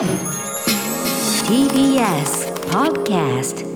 TBS Podcast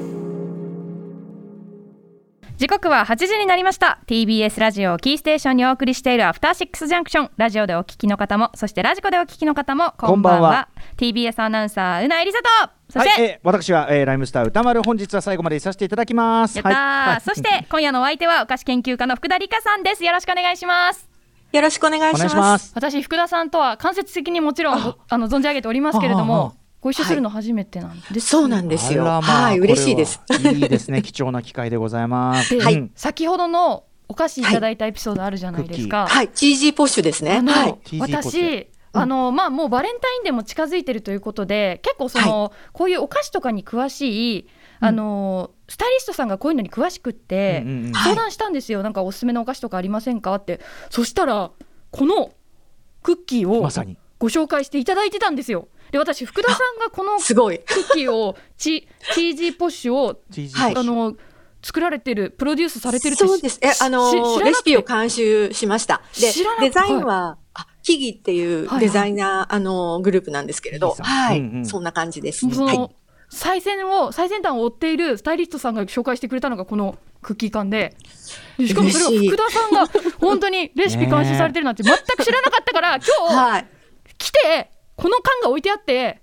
時刻は8時になりました。TBS ラジオをキーステーションにお送りしているアフターシックスジャンクション。ラジオでお聞きの方もそしてラジコでお聞きの方もこんばんは。こんばんは。TBS アナウンサーうなえりさと。そして、はい、えー私は、えー、ライムスター歌丸。本日は最後までいさせていただきます。やったはい。そして今夜のお相手はお菓子研究家の福田理香さんです。よろしくお願いしますよろしくお願いします。私福田さんとは間接的にもちろんごあの存じ上げておりますけれどもご一緒するの初めてなんです、そうなんですよ。まあはい、嬉しいです。いいですね。貴重な機会でございます。で、うん。先ほどのお菓子いただいたエピソードあるじゃないですか、はい、チージーポッシュですね。はい。私、あのまあ、もうバレンタインデーも近づいてるということで結構その、こういうお菓子とかに詳しいあの、スタイリストさんがこういうのに詳しくって、うんうんうん。相談したんですよ、なんかおすすめのお菓子とかありませんか？って。そしたらこのクッキーをまさに。ご紹介していただいてたんですよ。で私福田さんがこのクすごい。ッキーをチチージーポッシュ。をあの作られてるプロデュースされてるってそうです。え、あのレシピを監修しました。で知らなくて、デザインは、あ、キギっていうはいデザイナー、あの、グループなんですけれど、はい、うんうん。そんな感じです。はい。最先を最先端を追っているスタイリストさんが紹介してくれたのがこのクッキー缶ででしかもそれを福田さんが本当にレシピ監修されてるなんて全く知らなかったから今日はい。来てこの缶が置いてあって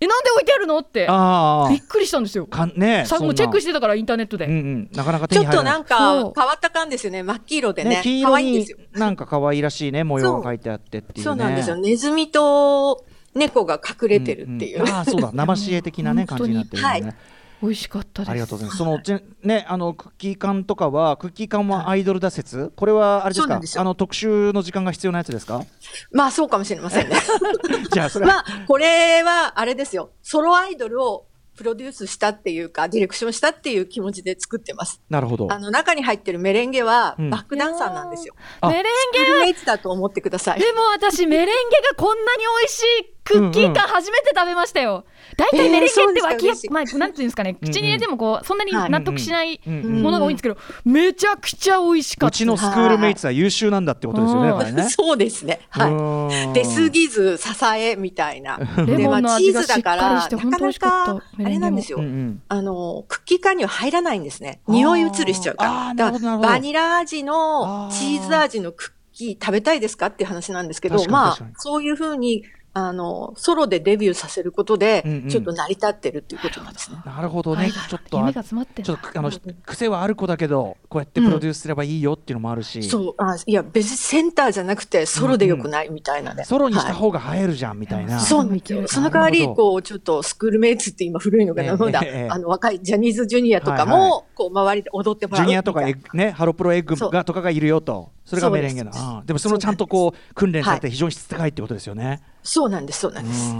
えなんで置いてあるのってあびっくりしたんですよ。あかんねさもうチェックししてたからインターネットで。うんうんなかなか手ちょに入らないっとなんか、変わった感ですよね。真っ黄色でね。可ね黄色に愛いんですよ。なんか可愛らしいね模様が書いてあってっていうねそうなんですよ。ネズミと猫が隠れてるっていう。んんああそうだ生し絵的なね感じになってるよね、はい美味しかったです。ありがとうございます。そのじねあのクッキー缶とかはクッキー缶はアイドルだ説、これはあれですか？あの特集の時間が必要なやつですか？まあそうかもしれませんね。じゃあそれは、まあ、これは、あれですよ。ソロアイドルをプロデュースしたっていうか、ディレクションしたっていう気持ちで作ってます。なるほど。あの、中に入ってるメレンゲは、うんバックダンサーなんですよ。あメレンスクールメイツだと思ってください。ゲでも私メレンゲがこんなに美味しいクッキー缶初めて食べましたよ。大体メレンゲって脇まあなんていうんですかね口に入れてもこうそんなに納得しないものが多いんですけど、めちゃくちゃ美味しかった。うちのスクールメイツは優秀なんだってことですよね。ねそうですね。ははいい。出過ぎず、支えみたいな。レモンの味がしっかりしてなかなかあれなんですよ。あの、クッキー缶には入らないんですね。匂い移りしちゃうから。だから、バニラ味のチーズ味のクッキー食べたいですかっていう話なんですけど、まあ、そういうふうに、あの、ソロでデビューさせることでうんうん、ちょっと成り立ってるっていうことなんですね。なるほどね。はいちょっと夢あが詰まってるちょっとあの癖はある子だけどこうやってプロデュースすればいいよっていうのもあるし、そう、あ、いや、別にセンターじゃなくて、ソロでよくないみたいなね。ソロにしたはい方が映えるじゃんみたいな。そうなんですよ。その代わり、こう、ちょっとスクールメイツって今古いのかええな、まだええ、あの、若いジャニーズジュニアとかはいはも、こう、周りで踊ってもらう。ジュニアとかエッグね、ハロプロエッグがとかがいるよと、それがメレンゲの。そうですああでもそのちゃんとこう訓練されて非常に質高いってことですよね。そうなんです、そうなんです。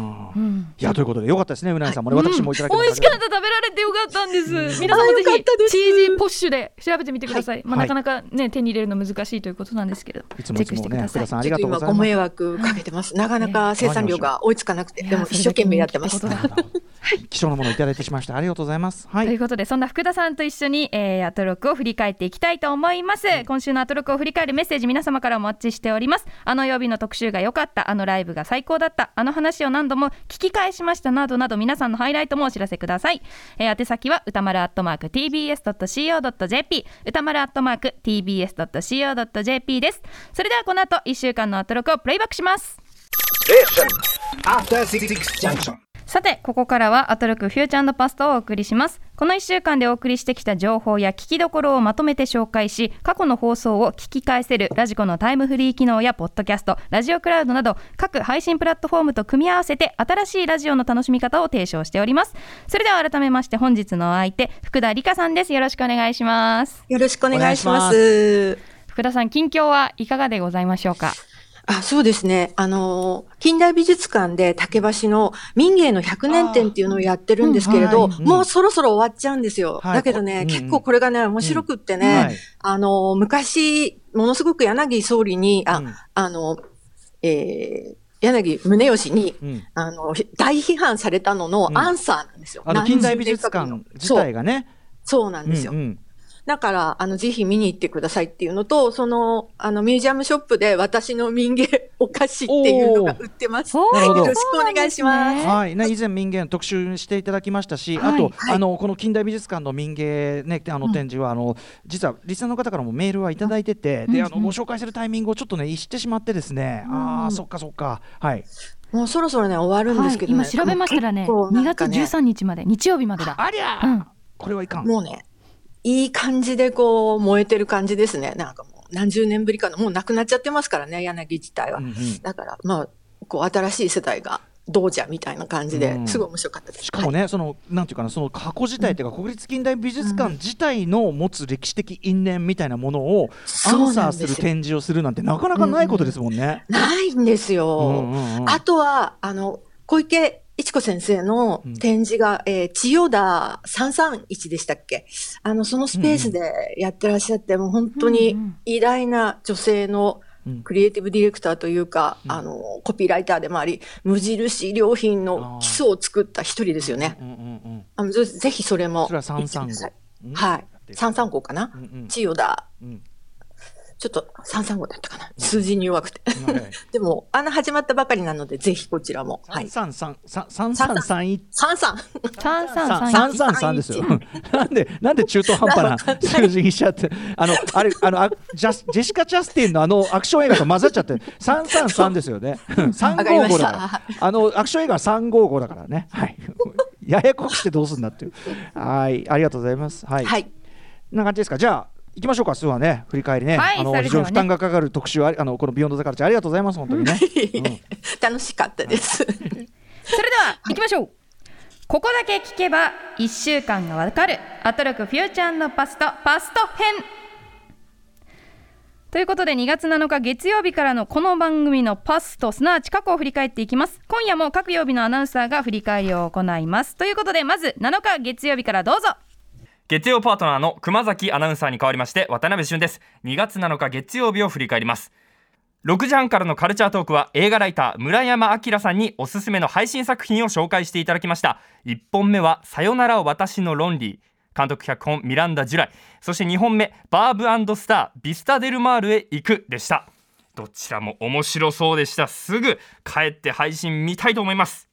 いやということでよかったですね、うなぎさんもね、うん私もいただきま美味しかった食べられてよかったんです。皆さんもぜひチーズポッシュで調べてみてください。まあはいなかなかね手に入れるの難しいということなんですけど、いつチェックもいつもね、してください福田。さんありがとうございます。迷惑かけてます。なかなか生産量が追いつかなくて、でも一生懸命やってますそ。れだけ人気ってことだ貴重なものをいただいてしました。ありがとうございます。はい。ということでそんな福田さんと一緒に、えー、アトロックを振り返っていきたいと思います、今週のアトロックを振り返るメッセージ皆様からお待ちしておりますあの曜日の特集が良かったあのライブが最高だったあの話を何度も聞き返しましたなどなど皆さんのハイライトもお知らせください、えー、宛先は歌丸アットマーク tbs.co.jp 歌丸アットマーク tbs.co.jp です。それではこの後1週間のアトロクをプレイバックします。えさてここからはアトロクフューチャーパストをお送りします。この1週間でお送りしてきた情報や聞きどころをまとめて紹介し過去の放送を聞き返せるラジコのタイムフリー機能やポッドキャストラジオクラウドなど各配信プラットフォームと組み合わせて新しいラジオの楽しみ方を提唱しております。それでは改めまして本日のお相手福田理香さんです。よろしくお願いします。よろしくお願いします。福田さん近況はいかがでございましょうか？あ、そうですね。あの、近代美術館で竹橋の民芸の100年展っていうのをやってるんですけれど、うんはい。もうそろそろ終わっちゃうんですよ。はい。だけどね、うん。結構これがね、面白くってね、はい。あの、昔、ものすごく柳総理に、あ、うん。あの、えー、柳宗悦に、うん。あの、大批判されたののうん。アンサーなんですよ。あの何十近代美術館自体がね。そう。そうなんですよ。うんうんだから、あの、ぜひ見に行ってくださいっていうのと、その、あの、ミュージアムショップで私の民芸お菓子っていうのが売ってます。おーなるほどよろしくお願いします。ねはい、ね、以前民芸特集していただきましたし、はい。あと、はい。あのこの近代美術館の民芸ねあの展示は、あの実はリスナーの方からもメールはいただいてて、であのご紹介するタイミングをちょっとね知ってしまってですね、ああそっかそっか。はい。もうそろそろね、終わるんですけどね。はい、今調べましたらね結構な2月んかね。13日まで日曜日までだ。ありゃー、うん。これはいかん。もうね、いい感じでこう、燃えてる感じですね。なんかもう、何十年ぶりかの、もうなくなっちゃってますからね、柳自体は。うんうんだから、まあ、こう、新しい世代が、どうじゃみたいな感じでう、んすごい面白かったです。しかもね、そのなんていうかなその過去自体っていうか、国立近代美術館自体の持つ歴史的因縁みたいなものをアンサーする展示をするなんてなかなかないことですもんね。ないんですよ。うんうんうんあとは、あの、小池一子先生の展示が、えー千代田331でしたっけ？あの、そのスペースでやってらっしゃって、もう本当に偉大な女性のうん。クリエイティブディレクターというか、あの、コピーライターでもあり、無印良品の基礎を作った一人ですよね。うんうんうんあのぜぜひそれも。それは335行ってください。うん。はい。335かな、うんうん。千代田。うんちょっと335だったかな数字に弱くて。はい でも、あの始まったばかりなので、ぜひこちらも。はい。三三三三三三一三三。3331三三三ですよ。なんでなんで中途半端な数字にしちゃって、あのあれあのあジャスジェシカ・チャスティンのあのアクション映画と混ざっちゃって、三三三ですよね。三わかりました五五だから。あのアクション映画は三五五だからね。はい。ややこくしてどうすんだっていう。はい、ありがとうございます。はい。はい。な感じですか。じゃあ。行きましょうか、すはね、振り返りね、はいあのね。非常に負担がかかる特集あり、あのこのビヨンドザカルチャーありがとうございます、本当にね。うん。楽しかったです。それでは行きましょう、ここだけ聞けば1週間がわかる。アトロクフューチャーのパストパスト編。ということで2月7日月曜日からのこの番組のパストすなわち過去を振り返っていきます。今夜も各曜日のアナウンサーが振り返りを行います。ということでまず7日月曜日からどうぞ月曜パートナーの熊崎アナウンサーに代わりまして渡辺俊です。2月7日月曜日を振り返ります。6時半からのカルチャートークは映画ライター村山明さんにおすすめの配信作品を紹介していただきました。1本目はさよなら私のロンリー監督脚本ミランダ・ジュライそして2本目バーブスタービスタ・デルマールへ行くでした。どちらも面白そうでした。すぐ帰って配信見たいと思います。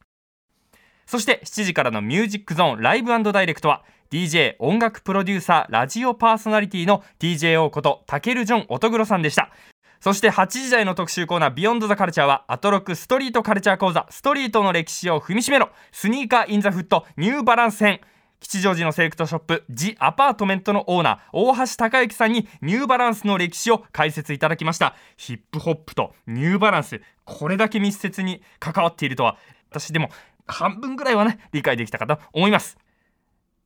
そして7時からのミュージックゾーンライブダイレクトは DJ 音楽プロデューサーラジオパーソナリティの TJO ことタケルジョン乙黒さんでした。そして8時台の特集コーナービヨンドザカルチャーはアトロックストリートカルチャー講座ストリートの歴史を踏みしめろスニーカーインザフットニューバランス編。吉祥寺のセレクトショップジアパートメントのオーナー大橋隆之さんにニューバランスの歴史を解説いただきました。ヒップホップとニューバランスこれだけ密接に関わっているとは。私でも半分ぐらいはね理解できたかと思います。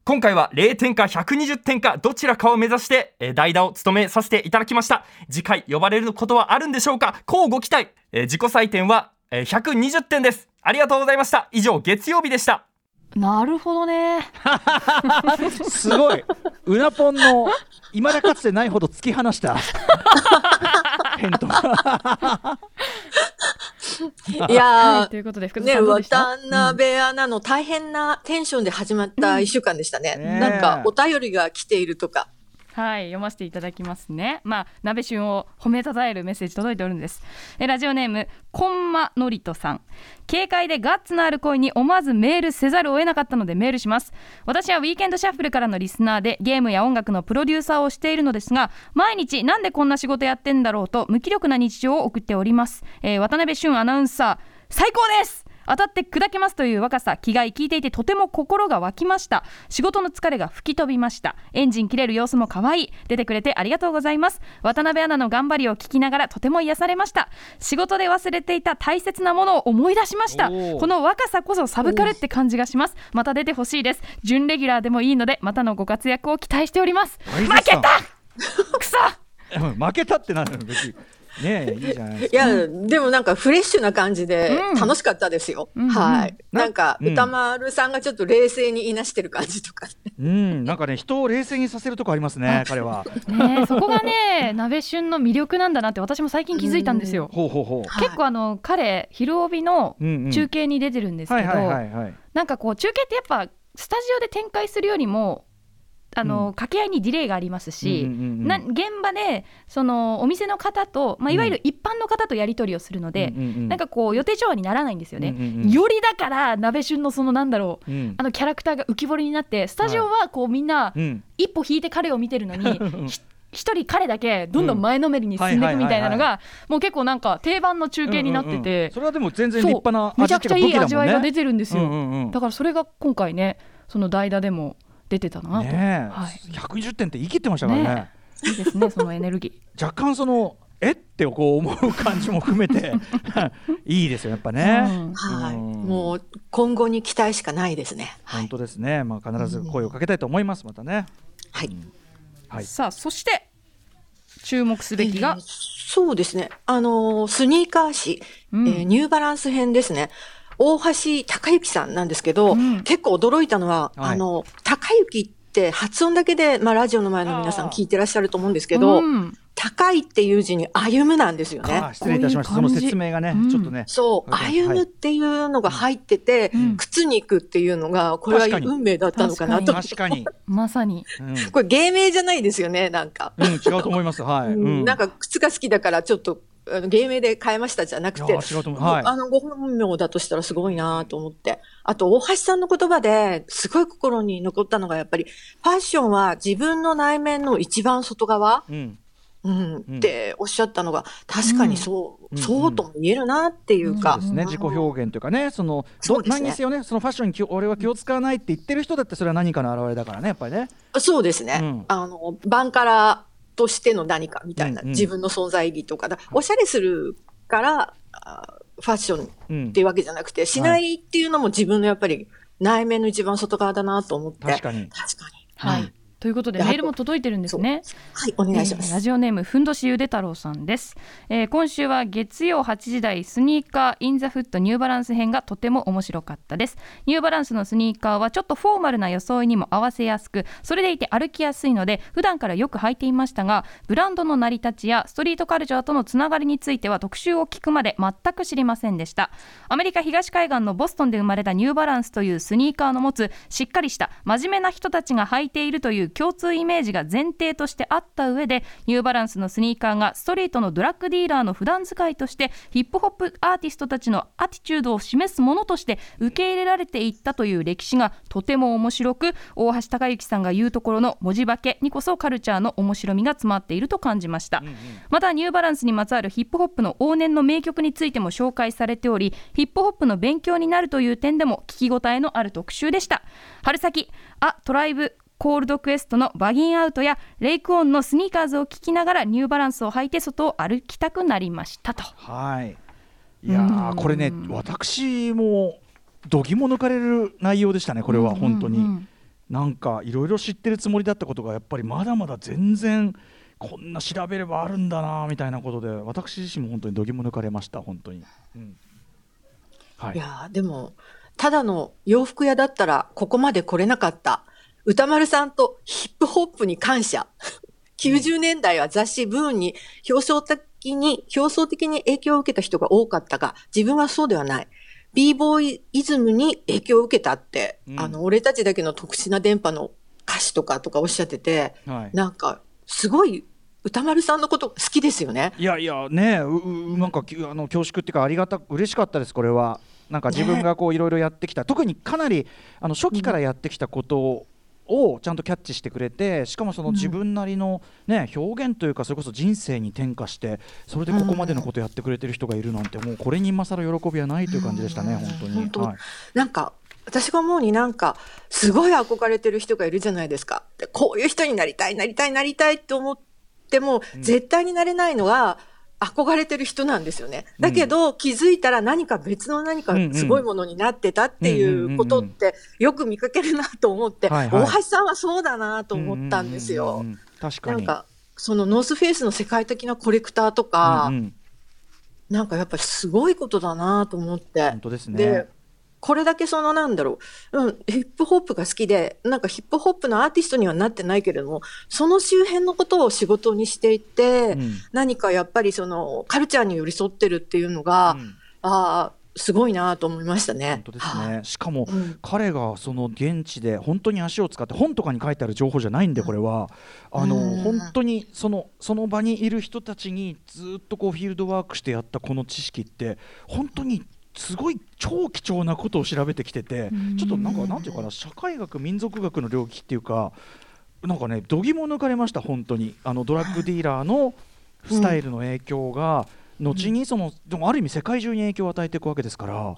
今回は0点か120点かどちらかを目指して、えー代打を務めさせていただきました。次回呼ばれることはあるんでしょうか？こうご期待、えー自己採点は、えー120点です。ありがとうございました。以上月曜日でした。なるほどね。すごい、うなぽんのいまだかつてないほど突き放した。返答。い はやいということで福ー、ね、田さんどうでした、渡辺アナの大変なテンションで始まった一週間でしたね。ねえなんか、お便りが来ているとか。はい、読ませていただきますね。まあ、鍋旬を褒めたたえるメッセージ届いておるんです。えラジオネーム、コンマノリトさん。軽快でガッツのある声に思わずメールせざるを得なかったのでメールします。私はウィーケンドシャッフルからのリスナーでゲームや音楽のプロデューサーをしているのですが、毎日なんでこんな仕事やってんだろうと無気力な日常を送っております。えー渡辺俊アナウンサー、最高です当たって砕けますという若さ気概聞いていてとても心が湧きました。仕事の疲れが吹き飛びました。エンジン切れる様子も可愛い。出てくれてありがとうございます。渡辺アナの頑張りを聞きながらとても癒されました。仕事で忘れていた大切なものを思い出しました。この若さこそサブカルって感じがします。また出てほしいです。準レギュラーでもいいのでまたのご活躍を期待しております。負け賛た！くそ！うん負けたってなるの別にねえいいじゃないですか。いや、でもなんかフレッシュな感じでうん楽しかったですよ。うんはい。ななんか、うん歌丸さんがちょっと冷静にいなしてる感じとか。うんなんかね人を冷静にさせるとこありますね彼は。ねえそこがね鍋旬の魅力なんだなって私も最近気づいたんですよほうほうほう。はい結構あの彼昼帯の中継に出てるんですけど、はいはいはいはい。なんかこう中継ってやっぱスタジオで展開するよりもあの掛け合いにディレイがありますし、うんうんうん現場でそのお店の方と、まあ、いわゆる一般の方とやり取りをするので、うんうんうんなんかこう予定調和にならないんですよね。うんうんうんよりだから鍋旬のそのなんだろう、うん。あのキャラクターが浮き彫りになってスタジオはこうみんなうん。一歩引いて彼を見てるのに、ひ一人彼だけどんどん前のめりに進んでいくみたいなのうん。はいがもう結構なんか定番の中継になってうんうんうんて、それはでも全然立派なめちゃくちゃいい味わいが出ててるんですよ、うんうんうん。だからそれが今回ねその代打でも出てたなと、ねえ、はい。120点って言い切ってましたからね。ねいいですねそのエネルギー。若干そのえってこう思う感じも含めて。いいですよやっぱね、うん。はい。うん。もう今後に期待しかないですね。はい。本。当ですね。まあ必ず声をかけたいと思いますまたね。はい。はい。さあそして注目すべきが。えー、そうですね。あのースニーカー誌、うん。えーニューバランス編ですね。大橋隆之さんなんですけど、うん。結構驚いたのは、はい。あの、高之って発音だけで、まあ、ラジオの前の皆さん聞いてらっしゃると思うんですけど、うん高いっていう字に歩むなんですよね。あ。失礼いたしました。その説明がね、うん。ちょっとね。そう、はい。歩むっていうのが入ってて、うん。靴に行くっていうのが、これは運命だったのかなと。確かに、まさに。うん。これ芸名じゃないですよね、なんか。うん、違うと思います。はい、うん。なんか靴が好きだからちょっとあの芸名で変えましたじゃなくて。はい。あのご本名だとしたらすごいなと思って。あと、大橋さんの言葉ですごい心に残ったのがやっぱり、ファッションは自分の内面の一番外側、うんうん。うんっておっしゃったのが、確かにそう、うん。そうとも言えるなっていうそか。うですね。自己表現というかねそのどね。何にせよね。そのファッションに俺は気を使わないって言ってる人だってそれは何かの表れだからねやっぱりね。そうですね。うん。あの、バンカラとしての何かみたいな、うん。うん自分の存在意義とかだ。おしゃれするから、あファッションうん。っていうわけじゃなくて、しないっていうのも自分のやっぱり内面の一番外側だなと思って。確かに。確かに。はい、ということででメールも届いてるんですね。はい、お願いします。えーラジオネームふんどしゆで太郎さんです、えー今週は月曜8時台スニーカーインザフットニューバランス編がとても面白かったですニューバランスのスニーカーはちょっとフォーマルな装いにも合わせやすくそれでいて歩きやすいので普段からよく履いていましたがブランドの成り立ちやストリートカルチャーとのつながりについては特集を聞くまで全く知りませんでしたアメリカ東海岸のボストンで生まれたニューバランスというスニーカーの持つしっかりした真面目な人たちが履いているという共通イメージが前提としてあった上でニューバランスのスニーカーがストリートのドラッグディーラーの普段使いとしてヒップホップアーティストたちのアティチュードを示すものとして受け入れられていったという歴史がとても面白く大橋隆之さんが言うところの文字化けにこそカルチャーの面白みが詰まっていると感じました、またニューバランスにまつわるヒップホップの往年の名曲についても紹介されておりヒップホップの勉強になるという点でも聞き応えのある特集でした。春先あトライブコールドクエストのバギンアウトやレイクオンのスニーカーズを聞きながらニューバランスを履いて外を歩きたくなりましたと。はい。いやーこれね私も度肝抜かれる内容でしたねこれは本当に、うんうん。うんなんかいろいろ知ってるつもりだったことがやっぱりまだまだ全然こんな調べればあるんだなみたいなことで私自身も本当に度肝抜かれました本当に、うん。はい。いやーでも、ただの洋服屋だったらここまで来れなかった。歌丸さんとヒップホップに感謝。90年代は雑誌ブーンに表層的に、表層的に影響を受けた人が多かったが、自分はそうではない。b ボーイズムに影響を受けたって、うんあの、俺たちだけの特殊な電波の歌詞とかとかおっしゃってて、はいなんか、すごい歌丸さんのこと好きですよね。いやいやねううなんかきあの恐縮っていうかありがた嬉しかったですこれはなんか自分がこういろいろやってきた、特にかなりあの初期からやってきたことをちゃんとキャッチしてくれてしかもその自分なりの、ね表現というかそれこそ人生に転化してそれでここまでのことやってくれてる人がいるなんてもうこれに勝る喜びはないという感じでしたね、本当に。はい。なんか、私が思うになんか、すごい憧れてる人がいるじゃないですか。でこういう人になりたい、なりたい、なりたいって思っても、絶対になれないのは、憧れてる人なんですよね。だけど、気づいたら何か別の何かすごいものになってたっていうことって、よく見かけるなと思って、大橋さんはそうだなと思ったんですよ。確かに。なんか、そのノースフェイスの世界的なコレクターとか、うんうん。なんかやっぱりすごいことだなと思って。本当ですね。で、これだけそのなんだろう、うん、ヒップホップが好きで、なんかヒップホップのアーティストにはなってないけれども、その周辺のことを仕事にしていて、うん。何かやっぱりそのカルチャーに寄り添ってるっていうのが、うん。ああ、すごいなと思いましたね。本当ですね。しかも、うん。彼がその現地で本当に足を使って本とかに書いてある情報じゃないんでこれは。あのうん。本当にそのその場にいる人たちにずっとこうフィールドワークしてやったこの知識って本当にすごい超貴重なことを調べてきててちょっとなんかなんていうかな社会学民族学の領域っていうかなんかね度肝抜かれました本当に。あのドラッグディーラーのスタイルの影響が後にそのでもある意味世界中に影響を与えていくわけですから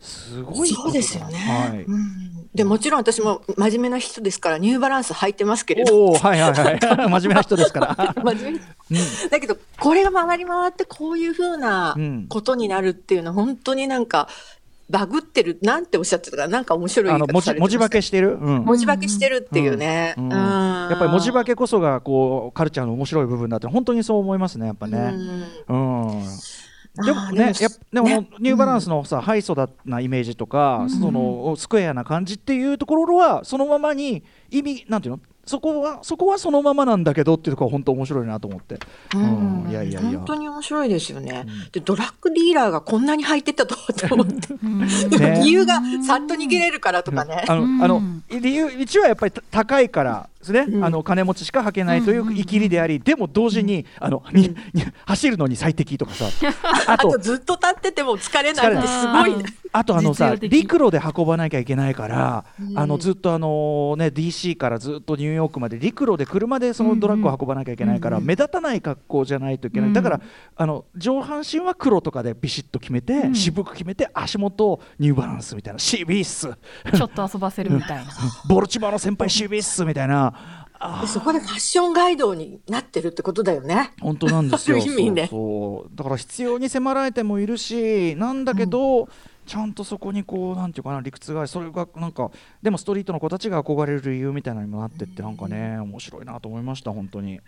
すごいそうですよね。はい。うん、でもちろん私も真面目な人ですからニューバランス履いてますけれど。はいはいはい。真面目な人ですから。真面目。にうん。だけどこれが回り回ってこういうふうなうん。ことになるっていうのは本当になんかバグってるなんておっしゃってたかなんか面白いあの文字文字化けしてる、うん。文字化けしてるっていうね。うん。うん。やっぱり文字化けこそがこうカルチャーの面白い部分だって本当にそう思いますねやっぱね。うんでもね、やっぱでも、ねニューバランスのさ、ハイソだなイメージとか、そのスクエアな感じっていうところはそのままに意味なんていうのそこはそこはそのままなんだけどっていうところは本当面白いなと思って、うん。うん。いやいやいや。本当に面白いですよね。うん。でドラッグディーラーがこんなに入ってったと思って、ね。理由がさっと逃げれるからとかね。あの、うん。あの理由一はやっぱりた高いからですね、うん。あの金持ちしか履けないという生きりであり、でも同時に、あのにに走るのに最適とかさ。あとあとずっと立ってても疲れないってすごいね。あとあのさ陸路で運ばなきゃいけないから、うん。あのずっとあのね DC からずっとニューヨークまで陸路で車でそのドラッグを運ばなきゃいけないから、目立たない格好じゃないといけない、うんだからあの上半身は黒とかでビシッと決めて、渋く決めて足元をニューバランスみたいな。シービース。ちょっと遊ばせるみたいな。ボルチバの先輩シービースみたいな。そこでファッションガイドになってるってことだよね。本当なんですよ。そうそう。だから必要に迫られてもいるしなんだけど、ちゃんとそこにこうなんていうかな理屈がそれがなんかでもストリートの子たちが憧れる理由みたいなのにもなってってなんかね面白いなと思いました本当に。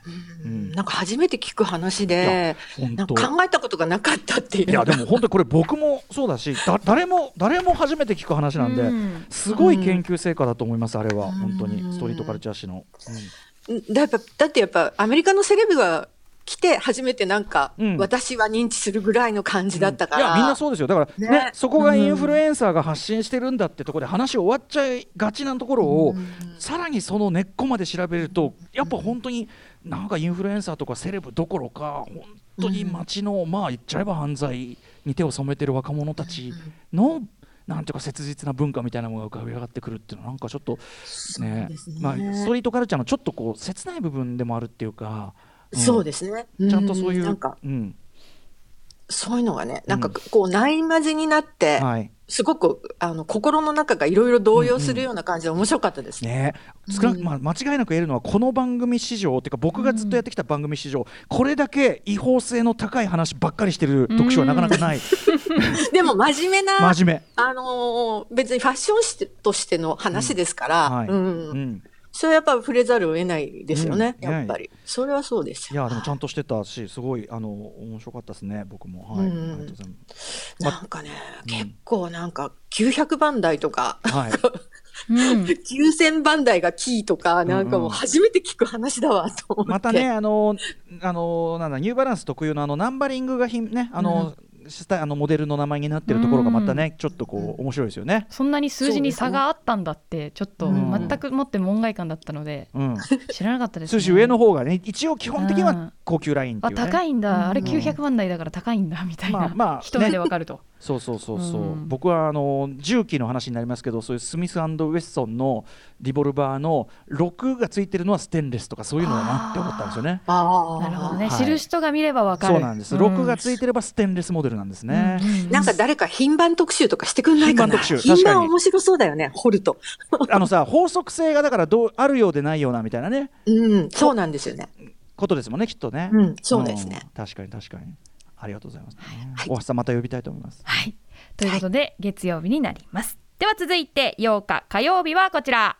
うん。なんか初めて聞く話で、考えたことがなかったっていう。いやでも本当にこれ僕もそうだしだ誰も誰も初めて聞く話なんで、うん。すごい研究成果だと思いますあれは。うん。本当にストリートカルチャー誌の。だやっぱだってやっぱアメリカのセレブが来て初めてなんか、うん。私は認知するぐらいの感じだったから。いやみんなそうですよ。だからね。ねそこがインフルエンサーが発信してるんだってところで話終わっちゃいがちなところを、さらにその根っこまで調べるとやっぱ本当になんかインフルエンサーとかセレブどころか本当に街の、まあ言っちゃえば犯罪に手を染めてる若者たちの、なんていうか切実な文化みたいなものが浮かび上がってくるっていうのはなんかちょっとね。ね。まあ、ストリートカルチャーのちょっとこう切ない部分でもあるっていうか、うんそうですね。ちゃんとそういう、なんかうん。そういうのがね、なんかこう内まじになって、はい。すごくあの心の中がいろいろ動揺するような感じで面白かったです。ね。ね少なくまあ、間違いなく言えるのはこの番組史上っていうか僕がずっとやってきた番組史上、これだけ違法性の高い話ばっかりしてる特集はなかなかない、でも真面目な、真面目。あのー別にファッション誌としての話ですから、はい。うん。うん、それはやっぱ触れざるを得ないですよね、うんやっぱり。それはそうです。よ。いやでもちゃんとしてたしすごいあの面白かったですね僕も。はい、うん。ありがとうございます。なんかね、結構なんか900番台とか、はい。うん。9000番台がキーとか、なんかもう初めて聞く話だわと思って。またね、あの、あの、なんだ、ニューバランス特有のあのナンバリングがひんね、あの、スタあのモデルの名前になってるところがまたね、ちょっとこう面白いですよね。そんなに数字に差があったんだってちょっとうん。全くもって門外漢だったのでうん、知らなかったです、ね、数字上の方がね、一応基本的にはうん。高級ラインっていう、ね。あ高いんだ。あれうん。900万台だから高いんだみたいな、まあまあ一目でわかると、そうそうそうそう、うん。僕はあの銃器の話になりますけどそういうスミスウェッソンのリボルバーの6がついてるのはステンレスとかそういうのだなって思ったんですよね。ああ。なるほどね、はい。知る人が見ればわかる。そうなんです、う6がついてればステンレスモデルなんですね。うんうんなんか誰か品番特集とかしてくんないかな。品番特集確かに。品番面白そうだよね、掘ると。あのさ法則性がだからどうあるようでないようなみたいなね。うん、そうなんですよね。ことですもんねきっとね。うん。そうですね。ん。確かに確かにありがとうございます、はい大橋さんまた呼びたいと思います。はいということで、月曜日になりますでは続いて8日火曜日はこちら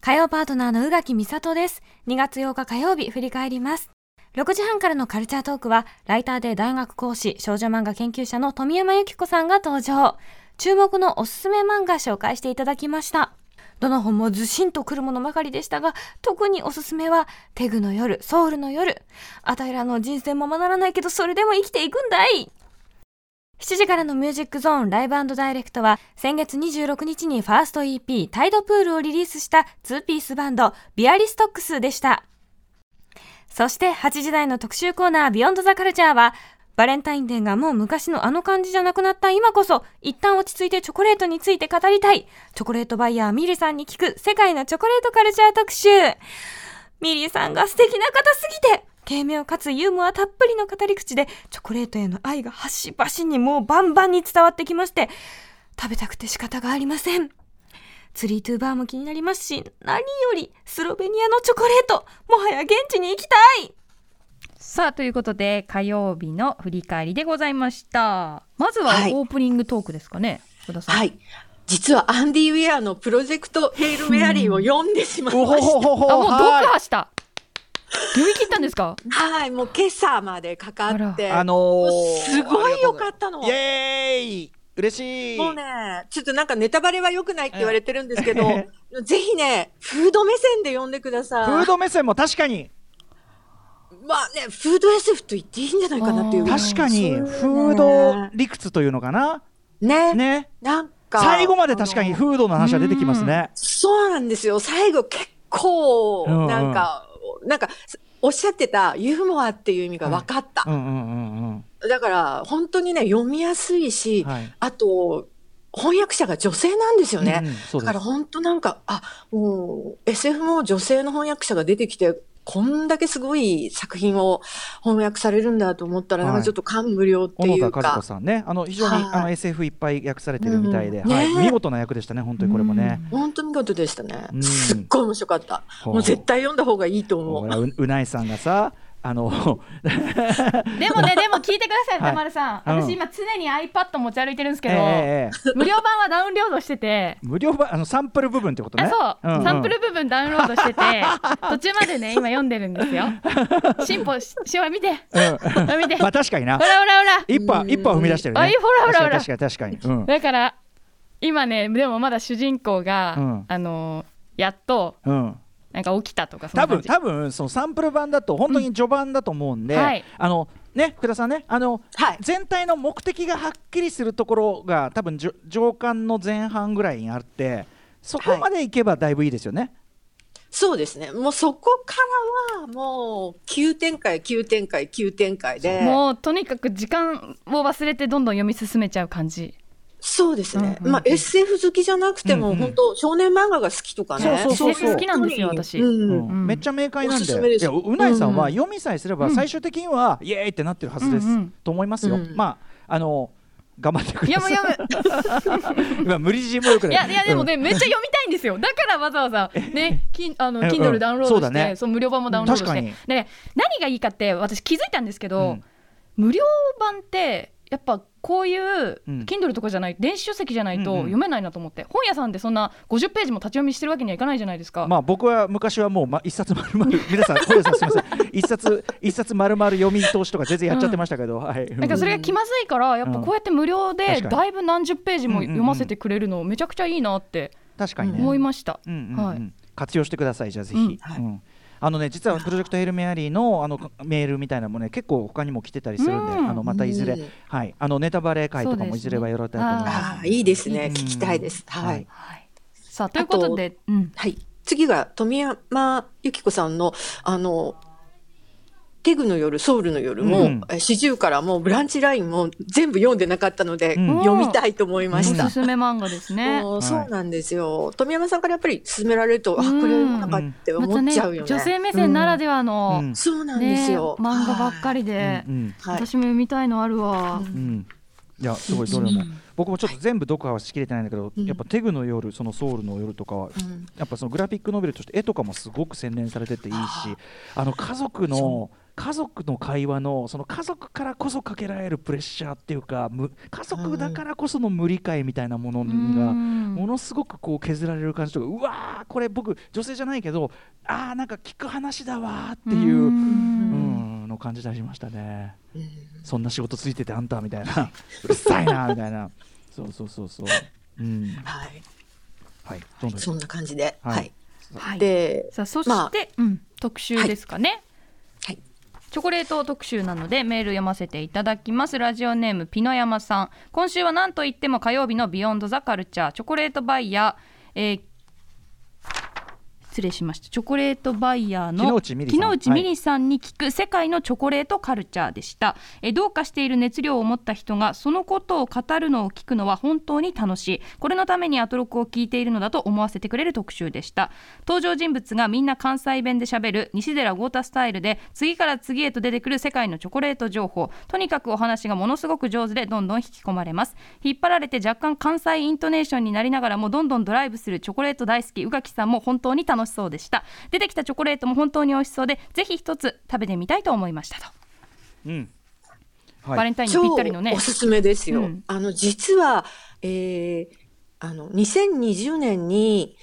火曜パートナーの宇垣美里です。2月8日火曜日振り返ります。6時半からのカルチャートークは、ライターで大学講師、少女漫画研究者の富山由紀子さんが登場。注目のおすすめ漫画紹介していただきました。どの本もずしんとくるものばかりでしたが、特におすすめは、テグの夜、ソウルの夜。あたいらの人生ままならないけど、それでも生きていくんだい7時からのミュージックゾーンライブダイレクトは先月26日にファースト EP タイドプールをリリースした2ピースバンドビアリストックスでした。そして8時台の特集コーナービヨンドザカルチャーはバレンタインデーがもう昔のあの感じじゃなくなった今こそ一旦落ち着いてチョコレートについて語りたい。チョコレートバイヤーミリさんに聞く世界のチョコレートカルチャー特集。ミリさんが素敵な方すぎて軽妙かつユーモアたっぷりの語り口でチョコレートへの愛が端々にもうバンバンに伝わってきまして食べたくて仕方がありません。ツリートゥーバーも気になりますし何よりスロベニアのチョコレートもはや現地に行きたい。さあということで火曜日の振り返りでございました。まずははい。オープニングトークですかね、福田さん。はい。実はアンディ・ウェアのプロジェクトヘイル・メアリーを読んでしまいました。ほほほあもう読はい。破した。読み切ったんですか？はい、もう今朝までかかって。あのーすごい良かったの。イエーイ。嬉しい。もうね、ちょっとなんかネタバレは良くないって言われてるんですけどえ、ぜひね、フード目線で読んでください。フード目線も確かにまあね、フード SF と言っていいんじゃないかなっていう。確かにフード理屈というのかなね。ねなんか。最後まで確かにフードの話は出てきますねそうなんですよ。最後結構、うんうんなんか、なんか、おっしゃってたユーモアっていう意味が分かった。だから、本当にね、読みやすいし、うんはいあと、翻訳者が女性なんですよね。うんだから本当なんか、あ、もう SF も女性の翻訳者が出てきて、こんだけすごい作品を翻訳されるんだと思ったら、はい。なんかちょっと感無量って小野いうか。田和子さんね。あの非常に、はい。あの SF いっぱい訳されてるみたいで、うん。はい、ね。見事な役でしたね本当にこれもね、本当見事でしたね。う。ん。すっごい面白かった。もう絶対読んだ方がいいと思う。ううないさんがさあのでもね でも聞いてくださいはい。歌丸さん、うん。私今常に iPad 持ち歩いてるんですけえど、えええ無料版はダウンロードしてて。無料版あのサンプル部分ってことね。あそう、んん。サンプル部分ダウンロードしてて途中までね今読んでるんですよ。進歩ししよう見て。うん。見て。まあ確かにな。ほらほらほら。一歩は一歩は踏み出してるね。あいいほらほらほら。確かに確かに確かに、うん。だから今ねでもまだ主人公が、うん。あのやっとうんなんか起きたとかそんな感じ多分多分そのサンプル版だと本当に序盤だと思うんで、うんはいあのね福田さんねあの、はい全体の目的がはっきりするところが多分じょ上巻の前半ぐらいにあってそこまでいけばだいぶいいですよね。そうですね。もうそこからはもう急展開、急展開、急展開で。もうとにかく時間を忘れてどんどん読み進めちゃう感じそうですね。うんうんまあ SF 好きじゃなくても、うんうん本当少年漫画が好きとかね。そうそうそう。SF 好きなんですよ私うんうん。うん。めっちゃ明快なんおすすめでです。いやううないさんはうん読みさえすれば最終的にはイエーイってなってるはずです、うんうんと思いますよ。うん。まああの頑張ってくだ読さむい。読む 今無理強いもよくい。やいやでもね、めっちゃ読みたいんですよ。だからわざわざねきあの Kindle ダウンロードして、そうだね。そう無料版もダウンロードして。確かに。でね何がいいかって私気づいたんですけど、うん。無料版ってやっぱこういううん。Kindle とかじゃない電子書籍じゃないと読めないなと思って、本屋さんでそんな50ページも立ち読みしてるわけにはいかないじゃないですか、まあ僕は昔はもうま一冊丸々皆さん小出さんすみません。一冊一冊丸々読み通しとか全然やっちゃってましたけど、はい。なんかそれが気まずいからやっぱこうやって無料でだいぶ何十ページも読ませてくれるのめちゃくちゃいいなって確かにね。思いました、はい。活用してくださいじゃあぜひ、うん。はい。うんあのね実はプロジェクトヘルメアリーのあのメールみたいなのもね結構他にも来てたりするんで、うんあのまたいずれ、うんはいあのネタバレ会とかもいずれはやろうと思います。ああ、いいですね。うん聞きたいです。ははいい。はい、さあということで、うん、はい。次が富山由紀子さんの、あの、テグの夜、ソウルの夜も、うんえ四十からもうブランチラインも全部読んでなかったので、うん読みたいと思いましたおす。すめ漫画ですね。そうなんですよ。富山さんからやっぱり勧められると、あ、こうんれ読まなかって思っちゃうよね。女性目線ならではの、うんそうなんですねよ。漫画ばっかりで。私も読みたいのあるわ。うんいやすごいどれも、僕もちょっと全部読破はしきれてないんだけど、うんやっぱテグの夜そのソウルの夜とかは、うんやっぱそのグラフィックノベルとして絵とかもすごく洗練されてていいしあの家族の家族の会話のその家族からこそかけられるプレッシャーっていうかむ家族だからこその無理解みたいなものがうんものすごくこう削られる感じとかうわーこれ僕女性じゃないけどあーなんか聞く話だわーっていうう、うんん、の感じたりしましたね。うんそんな仕事ついててあんたみたいな うるさいなみたいなそうそうそうそう。うんはい。はい、どんどんそんな感じで。はいはい。はい、で、さあそして、まあうん、特集ですかね。チョコレート特集なのでメール読ませていただきます。ラジオネームピノヤマさん。今週は何と言っても火曜日の Beyond the Culture チョコレートバイヤー、えー失礼しました。チョコレートバイヤーの木之内ミリさん。木之内ミリさんに聞く世界のチョコレートカルチャーでした、えどうかしている熱量を持った人がそのことを語るのを聞くのは本当に楽しい。これのためにアトロクを聞いているのだと思わせてくれる特集でした。登場人物がみんな関西弁で喋る。西寺豪太スタイルで次から次へと出てくる世界のチョコレート情報。とにかくお話がものすごく上手でどんどん引き込まれます。引っ張られて若干関西イントネーションになりながらもどんどんドライブするチョコレート大好き宇垣さんも本当に楽しそうでした。出てきたチョコレートも本当に美味しそうでぜひ一つ食べてみたいと思いましたと、うん。はい。バレンタインにぴったりのね。超おすすめですよ。うん。あの、実は、えーあの、2020年に、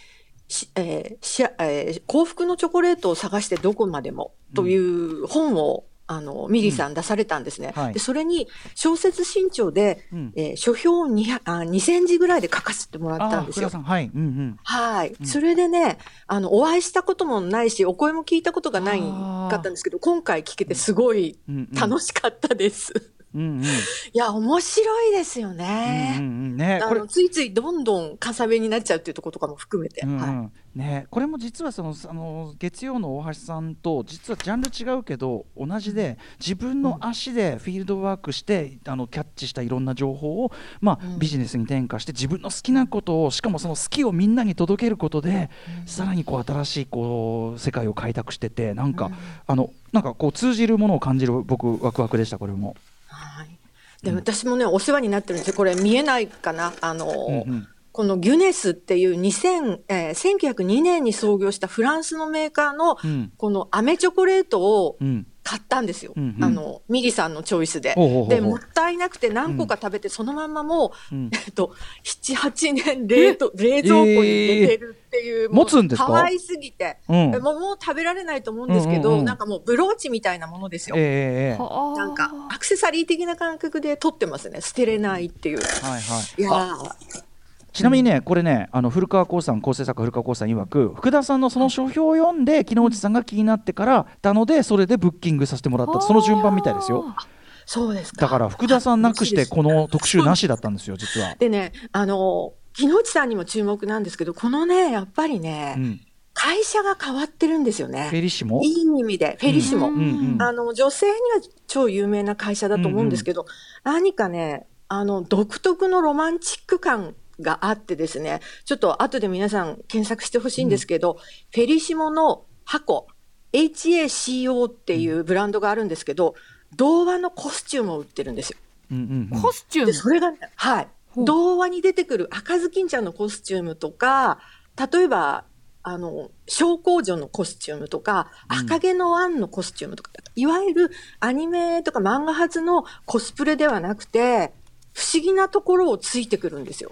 しえーしえー幸福のチョコレートを探してどこまでもという本を、あの、ミリさん出されたんですね。はい。でそれに小説新潮で、うん。えー書評200あ2000字ぐらいで書かせてもらったんですよ。はい。うんうん。はい。それでね、あの、お会いしたこともないし、お声も聞いたことがないかったんですけど、今回聞けてすごいうん。うん楽しかったです。うんうんいや、面白いですようんね。うんうんねこれついついどんどん関西弁になっちゃうっていうところとかも含めて。うんうはいんね、これも実はそのあの月曜の大橋さんと実はジャンル違うけど同じで自分の足でフィールドワークして、あのキャッチしたいろんな情報を、まあうんビジネスに転化して自分の好きなことをしかもその好きをみんなに届けることで、さらにこう新しいこう世界を開拓しててなんか、あのなんかこう通じるものを感じる僕ワクワクでしたこれも。はいで私もね、お世話になってるんですよ。これ見えないかな。あの、うんうん。このギュネスっていう2000、えー1902年に創業したフランスのメーカーの、うん。この飴チョコレートをうん買ったんですよ。うんうん。あの、ミリさんのチョイスで。ほうほうほうで、もったいなくて何個か食べて、そのまんまもう、うん。えっと、7、8年冷凍、冷蔵庫に入れてるっていう、もう持つんですか？可愛すぎて、うん。えもうもう食べられないと思うんですけど、うんうんうん。なんかもうブローチみたいなものですよ。ええええはあなんか、アクセサリー的な感覚で取ってますね。捨てれないっていう。はいはい。いやーちなみにね、これね、あの古川光さん、構成作家古川光さん曰く、福田さんのその書評を読んで、木之内さんが気になってからたので、それでブッキングさせてもらった、その順番みたいですよ。そうですか。だから、福田さんなくして、この特集なしだったんですよ、実は。でね、あの、木之内さんにも注目なんですけど、このね、やっぱりね、うん、会社が変わってるんですよフね。ェリシモ？いい意味で、フェリシモ。うんうんうんあの、女性には超有名な会社だと思うんですけど、何かね、あの、独特のロマンチック感があってですね、ちょっと後で皆さん検索してほしいんですけど、フェリシモの箱、HACO っていうブランドがあるんですけど、童話のコスチュームを売ってるんですよ。うんうんうん。コスチューで、ムそれがね、はい。童話に出てくる赤ずきんちゃんのコスチュームとか、例えば、あの、小公女のコスチュームとか、うん。赤毛のアンのコスチュームとか、いわゆるアニメとか漫画発のコスプレではなくて、不思議なところをついてくるんですよ。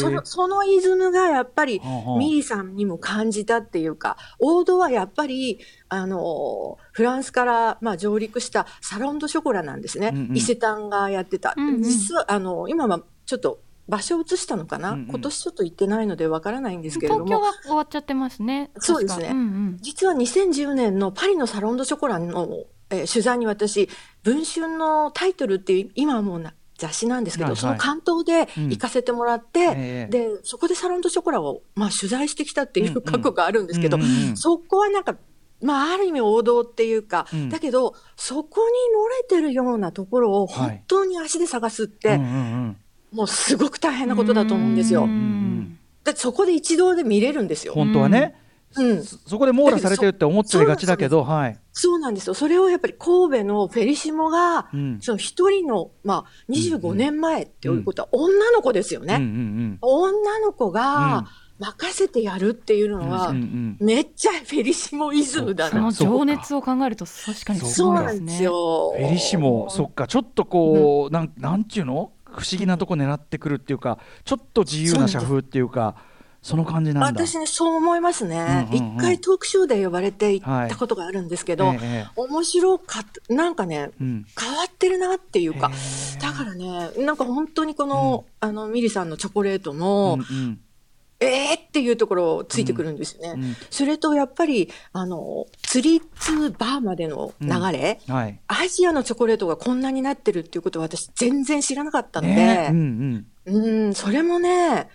そのそのイズムがやっぱりミリさんにも感じたっていうか、王道はやっぱり、あの、フランスから、まあ、上陸したサロンドショコラなんですね。うんうん。伊勢丹がやってた。うんうん。実は、あの、今はちょっと場所を移したのかな、うんうん。今年ちょっと行ってないのでわからないんですけれども。東京は終わっちゃってますね。そうですね。うんうん。実は2010年のパリのサロンドショコラの、えー取材に私、文春のタイトルっていう、今はもうな雑誌なんですけど、はいはい。その関東で行かせてもらって、ええで、そこでサロンドショコラを、まあ、取材してきたっていんううん。過去があるんですけど、うんうんうん。そこはなんか、まあ、ある意味王道っていうか、うん。だけど、そこに漏れてるようなところをはい。本当に足で探すって、うんうんうん。もうすごく大変なことだと思うんですよ。う。うんんだってそこで一度で見れるんですよ。本当はね、うん。そそこで網羅されてるって思っちゃいがちだけど、はい。そうなんですよ。それをやっぱり神戸のフェリシモが、うんその一人の、まあ、うん25年前っていうことは女の子ですよね。うんうん女の子うんが任せてやるっていううん。のは、うんうんめっちゃフェリシモイズムだそのな。情熱を考えると確かにすそうなんですねですよ。フェリシモ、そっか、ちょっとこう、なん、なんちゅうの？不思議なとこ狙ってくるっていうか、ちょっと自由な社風っていうか。その感じなんだ。私ね、そう思いますね。一、うんうんうん。回トークショーで呼ばれて行ったことがあるんですけど、ええ。面白かった。なんかね、うん。変わってるなっていうかだからね、なんか本当にこの、あの、ミリさんのチョコレートも、うんうん。えーっていうところついてくるんですよね。うんそれとやっぱり、あの、釣りツバーまでの流れ、はい。アジアのチョコレートがこんなになってるっていうことを私全然知らなかったので、ね。うんうん。うん、それもね、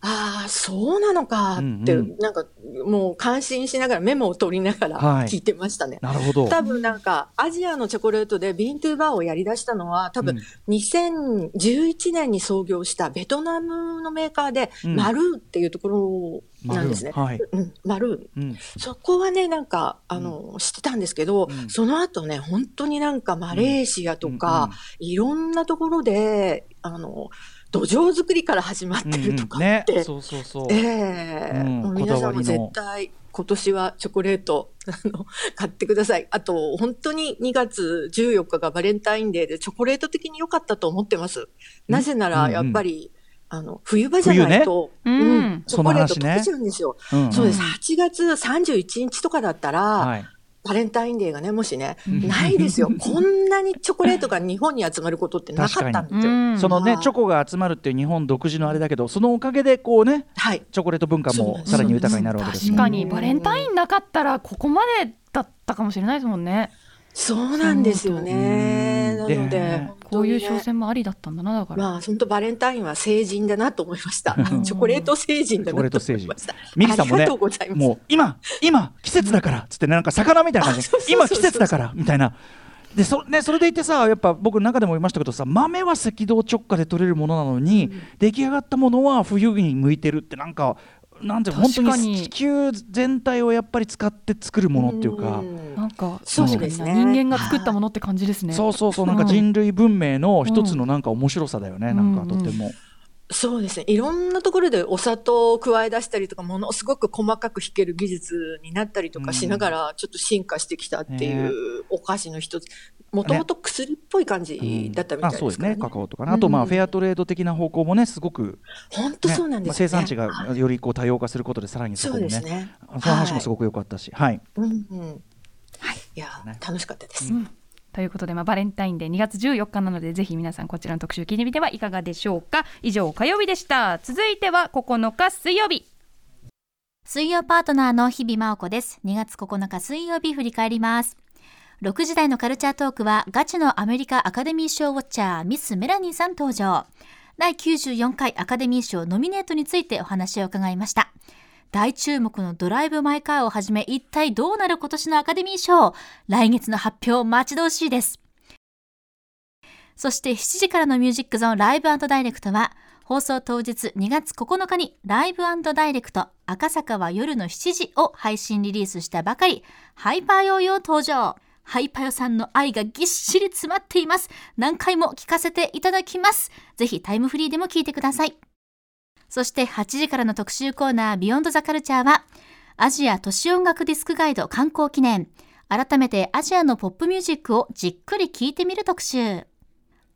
ああ、そうなのかって、うん。うんなんかもう感心しながらメモを取りながらはい。聞いてましたね。なるほど。多分なんかアジアのチョコレートでビーントゥーバーをやり出したのは多分うん。2011年に創業したベトナムのメーカーでうん。マルーっていうところなんですね。マルーはい。うん、マルー。うん。そこはね、なんか、あの、知ってたんですけど、うん。その後ね、本当になんかマレーシアとか、うんうん。いろんなところで、あの、土壌作りから始まってるとかねって、そうそうそう。ええ。うん。皆さんも絶対今年はチョコレートあの 買ってください。あと本当に2月14日がバレンタインデーでチョコレート的に良かったと思ってます。なぜならやっぱり、あの冬場じゃないと、冬ね。うんチョコレート溶けちゃうんですよ。うんそうです。8月31日とかだったら、はいバレンタインデーがね、もしね、ないですよ。こんなにチョコレートが日本に集まることってなかったんですよ。うん。そのねはい。チョコが集まるっていう日本独自のあれだけどそのおかげでこうねはい。チョコレート文化もさらに豊かになるわけですもん確かに。バレンタインなかったらここまでだったかもしれないですもんねそうなんですよね。うんなので、こういう商戦もありだったんだなだから、まあ、本当バレンタインは成人だなと思いました。うん。チョコレート成人だなと思いました。ミキさんもねありがとうございます。もう今今季節だからっつってねなんか魚みたいな感じ。今季節だからみたいな。でそ,、ね、それでいてさやっぱ僕の中でも言いましたけどさ豆は赤道直下で取れるものなのに、出来上がったものは冬に向いてるってなんかなんていうの本当に。に地球全体をやっぱり使って作るものっていうか。ん。なんかそう確かですね。人間が作ったものって感じですね。そうそうそう。なんか人類文明の一つのなんか面白さだよね、うんなんかとても。そうですね。いろんなところでお砂糖を加え出したりとか、ものすごく細かく弾ける技術になったりとかしながら、ちょっと進化してきたっていうお菓子の一つ。もともと薬っぽい感じだったみたいあそうですすねでからね。カカオとかねあとまあうんフェアトレード的な方向もねすごく、本当ねそうなんですよね。まあ生産地がよりこう多様化することでさらにそそうこもねですね。その話もすごく良かったしはい、うんうん。はい。いやね、楽しかったです。ということで、まあ、バレンタインデー2月14日なのでぜひ皆さんこちらの特集聞いてみてはいかがでしょうか以上火曜日でした続いては9日水曜日水曜パートナーの日々真央子です。2月9日水曜日振り返ります。6時台のカルチャートークはガチのアメリカアカデミー賞ウォッチャーミス・メラニーさん登場。第94回アカデミー賞ノミネートについてお話を伺いました。大注目のドライブ・マイ・カーをはじめ一体どうなる今年のアカデミー賞？来月の発表待ち遠しいです。そして7時からのミュージックゾーンライブダイレクトは放送当日2月9日にライブダイレクト赤坂は夜の7時を配信リリースしたばかりハイパーヨーヨー登場。ハイパヨさんの愛がぎっしり詰まっています。何回も聞かせていただきます。ぜひタイムフリーでも聞いてください。そして8時からの特集コーナービヨンドザカルチャーはアジア都市音楽ディスクガイド観光記念。改めてアジアのポップミュージックをじっくり聴いてみる特集。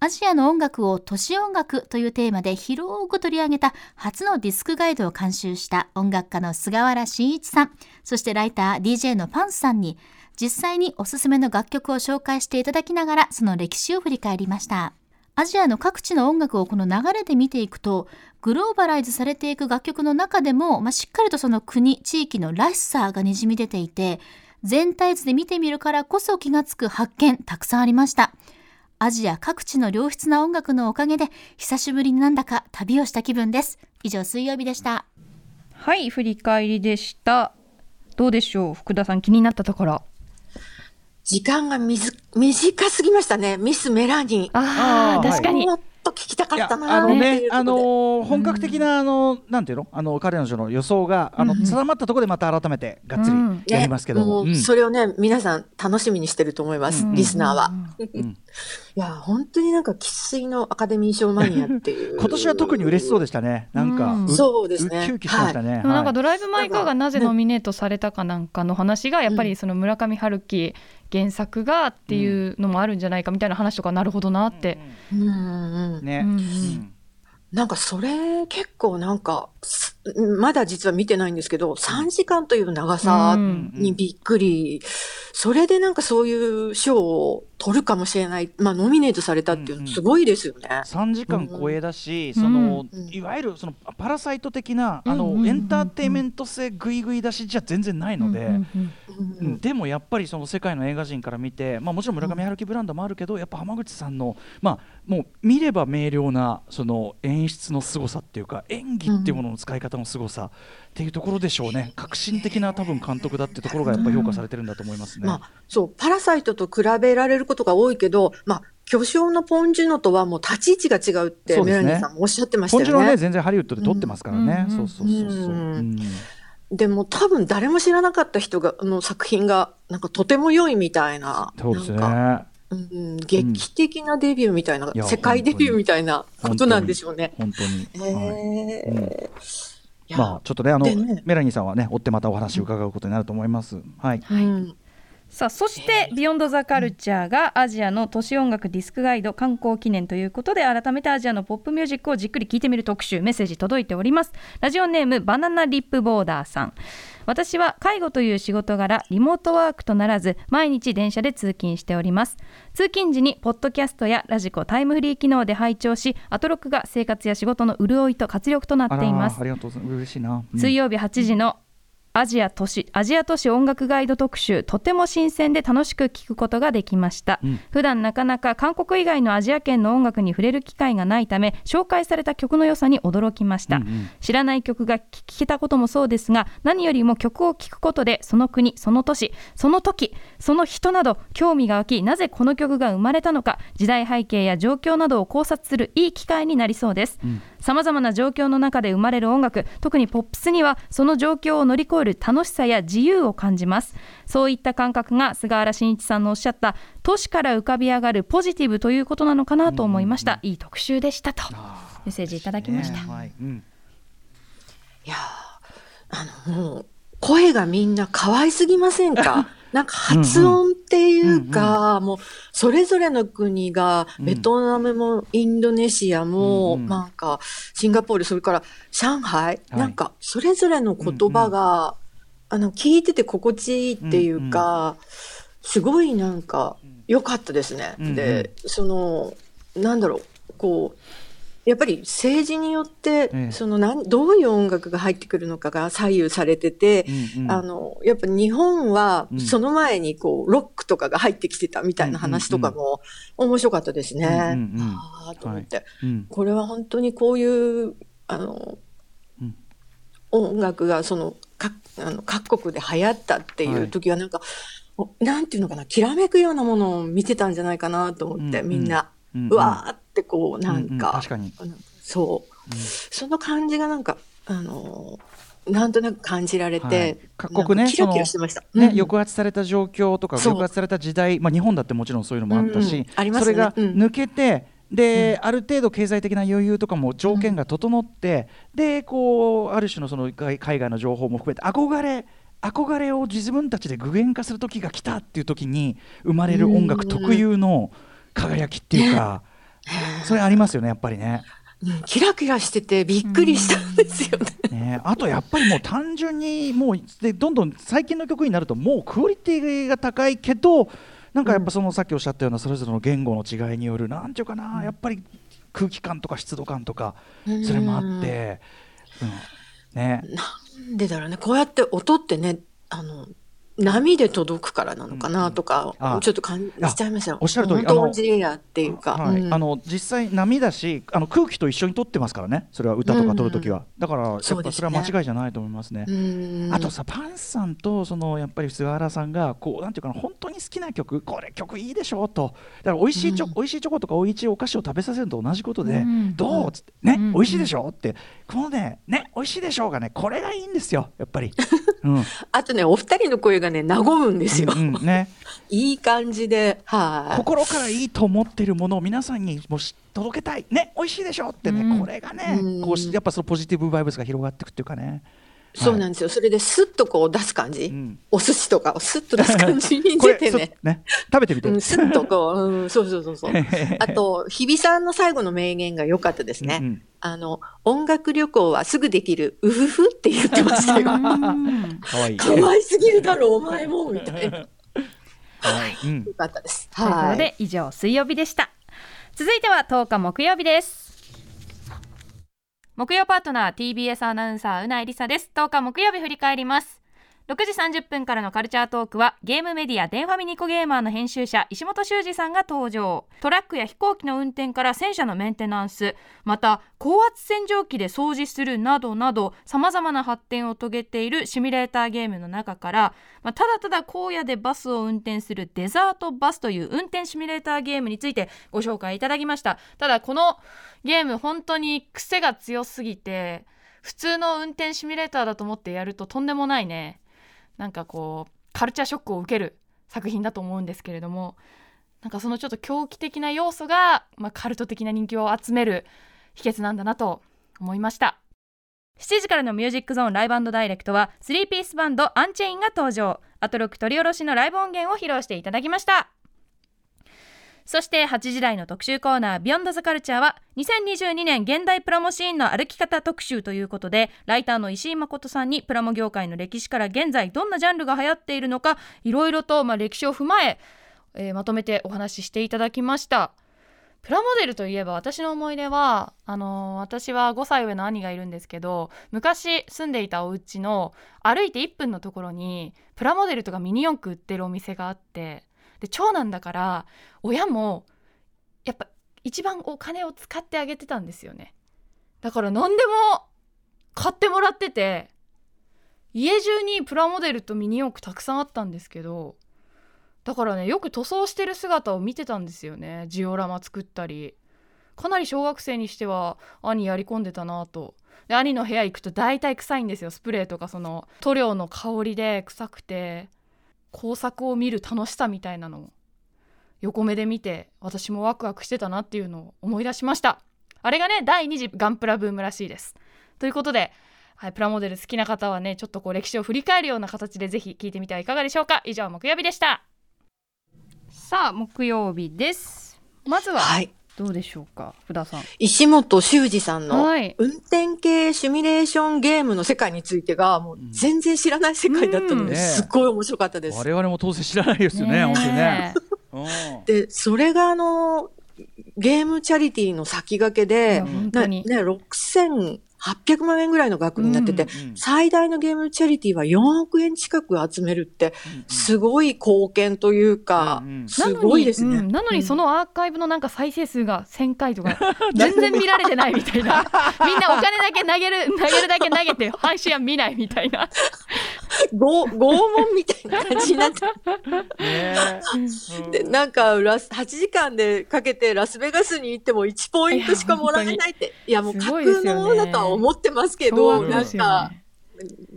アジアの音楽を都市音楽というテーマで広く取り上げた初のディスクガイドを監修した音楽家の菅原慎一さん、そしてライター DJ のパンスさんに実際におすすめの楽曲を紹介していただきながらその歴史を振り返りました。アジアの各地の音楽をこの流れで見ていくとグローバライズされていく楽曲の中でも、まあ、しっかりとその国地域のらしさがにじみ出ていて全体図で見てみるからこそ気がつく発見たくさんありました。アジア各地の良質な音楽のおかげで久しぶりになんだか旅をした気分です。以上水曜日でした。はい振り返りでした。どうでしょう？福田さん気になったところ。時間がみず短すぎましたね。ミス・メラニー。ああ確かに、もっと聞きたかったなあのねあのー本格的なあのなんていうの？あの彼女の予想があの定まったところでまた改めてがっつうんりやりますけども、ねもうそれをね、皆さん楽しみにしてると思います、うん。リスナーは。うん。いや、本当になんか生粋のアカデミー賞マニアっていう。今年は特に嬉しそうでしたね。なんか、うん。うそうですね。ウキウキしてましたね、なんかはい。ドライブ・マイ・カーがなぜノミネートされたかなんかの話がやっぱりその村上春樹原作がっていうのもあるんじゃないかみたいな話とかなるほどなって、うんうんね、うん。うん。うん。なんかそれ結構なんか、すまだ実は見てないんですけど、3時間という長さにびっくり。それでなんかそういう賞を取るかもしれない、まあ、ノミネートされたっていうのすごいですよね。3時間超えだし、うん。そのうん。いわゆるそのパラサイト的なあの、エンターテインメント性ぐいぐい出しじゃ全然ないので。でもやっぱりその世界の映画人から見て、まあ、もちろん村上春樹ブランドもあるけど、やっぱ浜口さんの、まあ、もう見れば明瞭なその演出の凄さっていうか演技っていうものの使い方の凄さっていうところでしょうね。革新的な多分監督だってところがやっぱ評価されてるんだと思いますね。まあ、そう、パラサイトと比べられることが多いけど、まあ、巨匠のポン・ジュノとはもう立ち位置が違うって、メラニーさんもおっしゃってました本よね。ちのね全然ハリウッドで撮ってますからね、うんそうそうそうそう、うんう。ん。でも多分誰も知らなかった人が、の作品が、なんかとても良いみたいな、そうですね。なんか、うん、劇的なデビューみたいな、いや世界デビューみたいなことなんでしょうね。本当に、へはい。えうんまあちょっとねあのでねメラニーさんはね追ってまたお話伺うことになると思います。はい。うんさあそして「ビヨンドザカルチャーがアジアの都市音楽ディスクガイド観光記念ということで改めてアジアのポップミュージックをじっくり聞いてみる特集メッセージ届いております。ラジオネームバナナリップボーダーさん。私は介護という仕事柄リモートワークとならず毎日電車で通勤しております。通勤時にポッドキャストやラジコタイムフリー機能で拝聴しアトロックが生活や仕事の潤いと活力となっています。ありがとうございます。嬉しいな。うん。水曜日8時のアジア都市アジア都市音楽ガイド特集とても新鮮で楽しく聞くことができました、うん。普段なかなか韓国以外のアジア圏の音楽に触れる機会がないため紹介された曲の良さに驚きました、うんうん。知らない曲が聴けたこともそうですが何よりも曲を聴くことでその国その都市その時その人など興味が湧きなぜこの曲が生まれたのか時代背景や状況などを考察するいい機会になりそうですさまざまな状況の中で生まれる音楽特にポップスにはその状況を乗り越える楽しさや自由を感じます。そういった感覚が菅原慎一さんのおっしゃった都市から浮かび上がるポジティブということなのかなと思いました、いい特集でしたと。メッセージいただきました、ね。はい。うん。いやーあの、もう、声がみんな可愛すぎませんか？なんか発音っていうか、もう、それぞれの国が、うんベトナムもインドネシアも、うんうんなんか、シンガポール、それから上海、はい。なんか、それぞれの言葉が、あの、聞いてて心地いいっていうか、すごいなんか、良かったですね。うんうん。で、その、なんだろう、こう、やっぱり政治によって、ええ。そのなんどういう音楽が入ってくるのかが左右されてて、うんうん。あのやっぱ日本はうん。その前にこうロックとかが入ってきてたみたいな話とかも面白かったですね。うんうんうん。ああと思って、うん。これは本当にこういうあの、うん。音楽がそのかあの各国で流行ったっていう時はなんか、おなんていうのかなきらめくようなものを見てたんじゃないかなと思って、うんうんみんな、うん。うわーってこうなんうんうんか、確かに。あのそう、その感じがなんかあのなんとなく感じられて、はい。各国ねキラキラしてました。ね、うん。抑圧された状況とかそう。抑圧された時代、まあ、日本だってもちろんそういうのもあったし、うん。うんね。それがうん。抜けて、である程度経済的な余裕とかも条件が整って、でこうある種のその海海外の情報も含めて憧れ憧れを自分たちで具現化する時が来たっていう時に生まれる音楽特有の輝きっていうか、それありますよねやっぱりね。うんキラキラしててびっくりしたんですよね。ね、あとやっぱりもう単純にもうでどんどん最近の曲になるともうクオリティが高いけどなんかやっぱそのさっきおっしゃったようなそれぞれの言語の違いによるなんていうかなやっぱり空気感とか湿度感とかそれもあって、うん。ね、なんでだろうね。こうやって音ってねあの波で届くからなのかなとか、うんあちょっと感じちゃいますよ。おっしゃる通り本当あのオンジエアっていうか、はいうん。あの実際波だしあの空気と一緒に撮ってますからね。それは歌とか撮るときは、だからやっぱそれは間違いじゃないと思いますね。うん。あとさパンさんとそのやっぱり菅原さんがこうなんていうかな本当に好きな曲これ曲いいでしょと。だから美味しいチョ、うん。美味しいチョコとか美味しいお菓子を食べさせるのと同じことで、うん。どうっつってね、うん。美味しいでしょって。このねね美味しいでしょうがねこれがいいんですよやっぱり。うん。あとねお二人の声がね和むんですよ。うんうんね、いい感じではい。心からいいと思っているものを皆さんにもし届けたいね美味しいでしょってね、うんこれがね、うんこうしやっぱそのポジティブバイブスが広がっていくっていうかね。そうなんですよ。それでスッとこう出す感じ、うんお寿司とかをスッと出す感じに 出てね。ね食べてみて。うん、スッとこう、うん、そうそうそうそう。あと、日比さんの最後の名言が良かったですね。うんうんあの、音楽旅行はすぐできる、うふふって言ってましたよ。可愛いい。可愛すぎるだろ、お前も、みたいな。はいうんよかったです。ということはい。で以上水曜日でした続いては10日木曜日です木曜パートナー TBS アナウンサーうないりさです。10日木曜日振り返ります。6時30分からのカルチャートークはゲームメディア電ファミニコゲーマーの編集者石本修二さんが登場。トラックや飛行機の運転から戦車のメンテナンスまた高圧洗浄機で掃除するなどなどさまざまな発展を遂げているシミュレーターゲームの中から、まあ、ただただ荒野でバスを運転するデザートバスという運転シミュレーターゲームについてご紹介いただきました。ただこのゲーム本当に癖が強すぎて普通の運転シミュレーターだと思ってやるととんでもないね。なんかこうカルチャーショックを受ける作品だと思うんですけれどもなんかそのちょっと狂気的な要素が、まあ、カルト的な人気を集める秘訣なんだなと思いました。7時からのミュージックゾーンライブダイレクトは3ピースバンドアンチェインが登場。アトロック取り下ろしのライブ音源を披露していただきました。そして8時台の特集コーナー「ビヨンドザカルチャーは2022年現代プラモシーンの歩き方特集ということでライターの石井誠さんにプラモ業界の歴史から現在どんなジャンルが流行っているのかいろいろとまあ歴史を踏まええーまとめてお話ししていただきました。プラモデルといえば私の思い出はあのー私は5歳上の兄がいるんですけど昔住んでいたお家の歩いて1分のところにプラモデルとかミニ四駆売ってるお店があってで長男だから親もやっぱ一番お金を使ってあげてたんですよね。だから何でも買ってもらってて家中にプラモデルとミニ四駆たくさんあったんですけどだからねよく塗装してる姿を見てたんですよね。ジオラマ作ったり。かなり小学生にしては兄やり込んでたなと。で兄の部屋行くと大体臭いんですよ。スプレーとかその塗料の香りで臭くて。工作を見る楽しさみたいなのを横目で見て私もワクワクしてたなっていうのを思い出しました。あれがね第2次ガンプラブームらしいです。ということで、はい、プラモデル好きな方はねちょっとこう歴史を振り返るような形でぜひ聞いてみてはいかがでしょうか。以上木曜日でした。さあ木曜日です。まずははい。どうでしょうか福田さん。石本修二さんのはい。運転系シミュレーションゲームの世界についてがもう全然知らない世界だったので、すっごい面白かったです。我々も当然知らないですよね本当にね。うん。で、それがあの、ゲームチャリティーの先駆けで、ね、本当に、ね、6800万円ぐらいの額になってて、うん最大のゲームチャリティーは4億円近く集めるって、すごい貢献というか、うんうん。すごいですね。なのに,、うん。なのにそのアーカイブのなんか再生数が1000回とか 全然見られてないみたいな。みんなお金だけ投げる投げるだけ投げて配信は見ないみたいな。拷拷問みたいな感じになって、ねでなんかラス8時間でかけてラスベガスに行っても1ポイントしかもらえないって。いや、もうす架ごいですよね。空のものだとは思ってますけ凶ど、悪なんか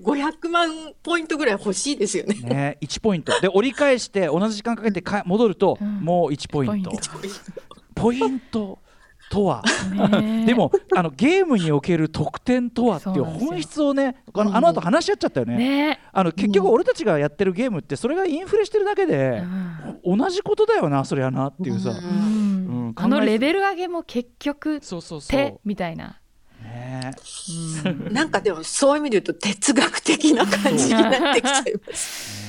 500万ポイントぐらい欲しいですよね。ね1ポイント。で折り返して同じ時間かけてか戻るとうん。もう1ポイント。1ポポイントとは？でもあのゲームにおける得点とはっていう本質をねあのあの後話し合っちゃったよね。ね。あの結局俺たちがやってるゲームってそれがインフレしてるだけえで同じことだよなそりゃなっていうさ。うん。うん。うんあのレベル上げも結局そうそうそ手うみたいな、ね。なんかでもそういう意味で言うと哲学的な感じになってきちゃいます。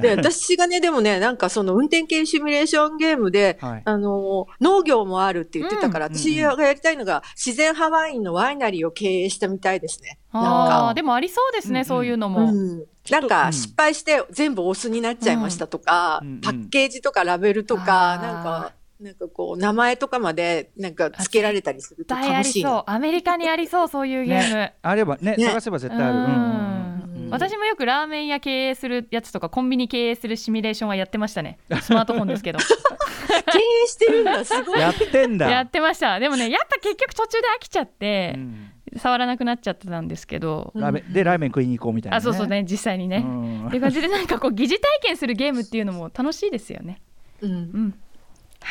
で、私がね、でもね、なんかその運転系シミュレーションゲームで、はい。あの、農業もあるって言ってたから、うん私がやりたいのが自然派ワインのワイナリーを経営したみたいですね。なんあか。ーでもありそうですね、うんそういうのも、うん。なんか失敗して全部オスになっちゃいましたとか、うんパッケージとかラベルとあか、ー。なんか、なんかこう、名前とかまで、なんか付けられたりすると絶対あり楽しいの。そうアメリカにありそうそういうゲーム、ねあればねね。探せば絶対ある。うん。うんうんうん私もよくラーメン屋経営するやつとかコンビニ経営するシミュレーションはやってましたね。スマートフォンですけど。経営してるんだ、すごい。やってんだ。やってました。でもねやっぱ結局途中で飽きちゃってう、ん。触らなくなっちゃってたんですけど、ラーメンでラーメン食いに行こうみたいなあそうそうね実際にね、うん。っていう感じでなんかこう疑似体験するゲームっていうのも楽しいですよね。うん。うん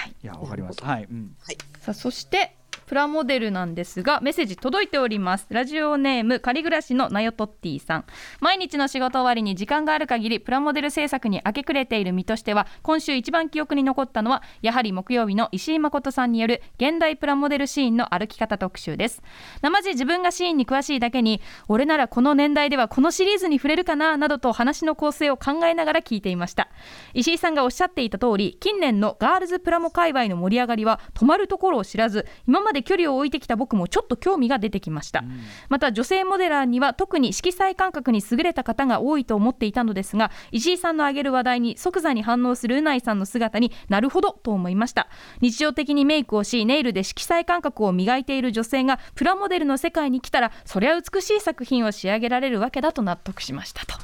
い。やわかります。はい。うん。さあそしてプラモデルなんですがメッセージ届いております。ラジオネーム仮暮らしのナヨトッティさん。毎日の仕事終わりに時間がある限りプラモデル制作に明け暮れている身としては今週一番記憶に残ったのはやはり木曜日の石井誠さんによる現代プラモデルシーンの歩き方特集です。生地自分がシーンに詳しいだけに俺ならこの年代ではこのシリーズに触れるかななどと話の構成を考えながら聞いていました。石井さんがおっしゃっていた通り近年のガールズプラモ界隈の盛り上がりは止まるところを知らず今まで距離を置いてきた僕もちょっと興味が出てきました、また女性モデラーには特に色彩感覚に優れた方が多いと思っていたのですが石井さんの挙げる話題に即座に反応するうないさんの姿になるほどと思いました。日常的にメイクをしネイルで色彩感覚を磨いている女性がプラモデルの世界に来たらそりゃ美しい作品を仕上げられるわけだと納得しましたと、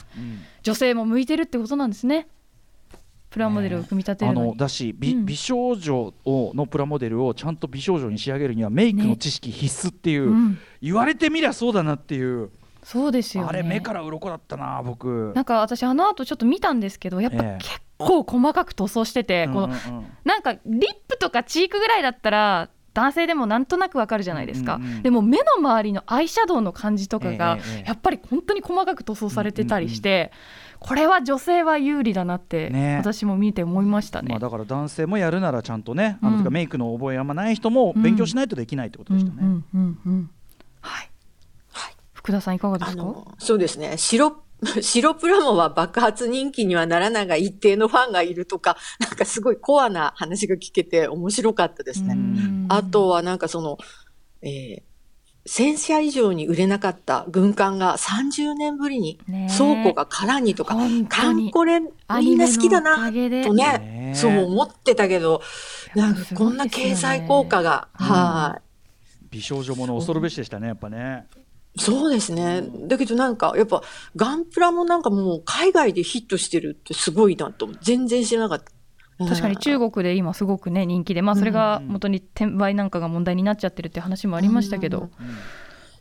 女性も向いてるってことなんですねプラモデルを組み立てあるのに、のだし美,、うん。美少女をのプラモデルをちゃんと美少女に仕上げるにはメイクの知識必須っていう、うん。言われてみりゃそうだなっていう、そうですよね。あれ目から鱗だったな僕。なんか私あの後ちょっと見たんですけどやっぱええ。結構細かく塗装してて、このうんうん。うんなんかリップとかチークぐらいだったら男性でもなんとなくわかるじゃないですか、うんうんでも目の周りのアイシャドウの感じとかが、やっぱり本当に細かく塗装されてたりして、これは女性は有利だなって、ね。私も見て思いましたね。まあ、だから男性もやるならちゃんとね、あのメイクの覚えあんまない人も勉強しないとできないってことでしたね。うんうんうんうんはい、はい。福田さんいかがですか？あの、そうですね。白、白プラモは爆発人気にはならないが一定のファンがいるとか、なんかすごいコアな話が聞けて面白かったですね。うん。あとはなんかその、えー1000社以上に売れなかった軍艦が30年ぶりに倉庫が空にとか、本当カに。ンコレアみんな好きだなとね、そう思ってたけど、なんかこんな経済効果が、はい。美少女もの恐るべしでしたね、やっぱね。そうですね。だけどなんか、やっぱ、ガンプラもなんかもう海外でヒットしてるってすごいなと。全然知らなかった。確かに中国国で今すごくね人気で、まあ、それが元に転売なんかが問題になっちゃってるって話もありましたけど、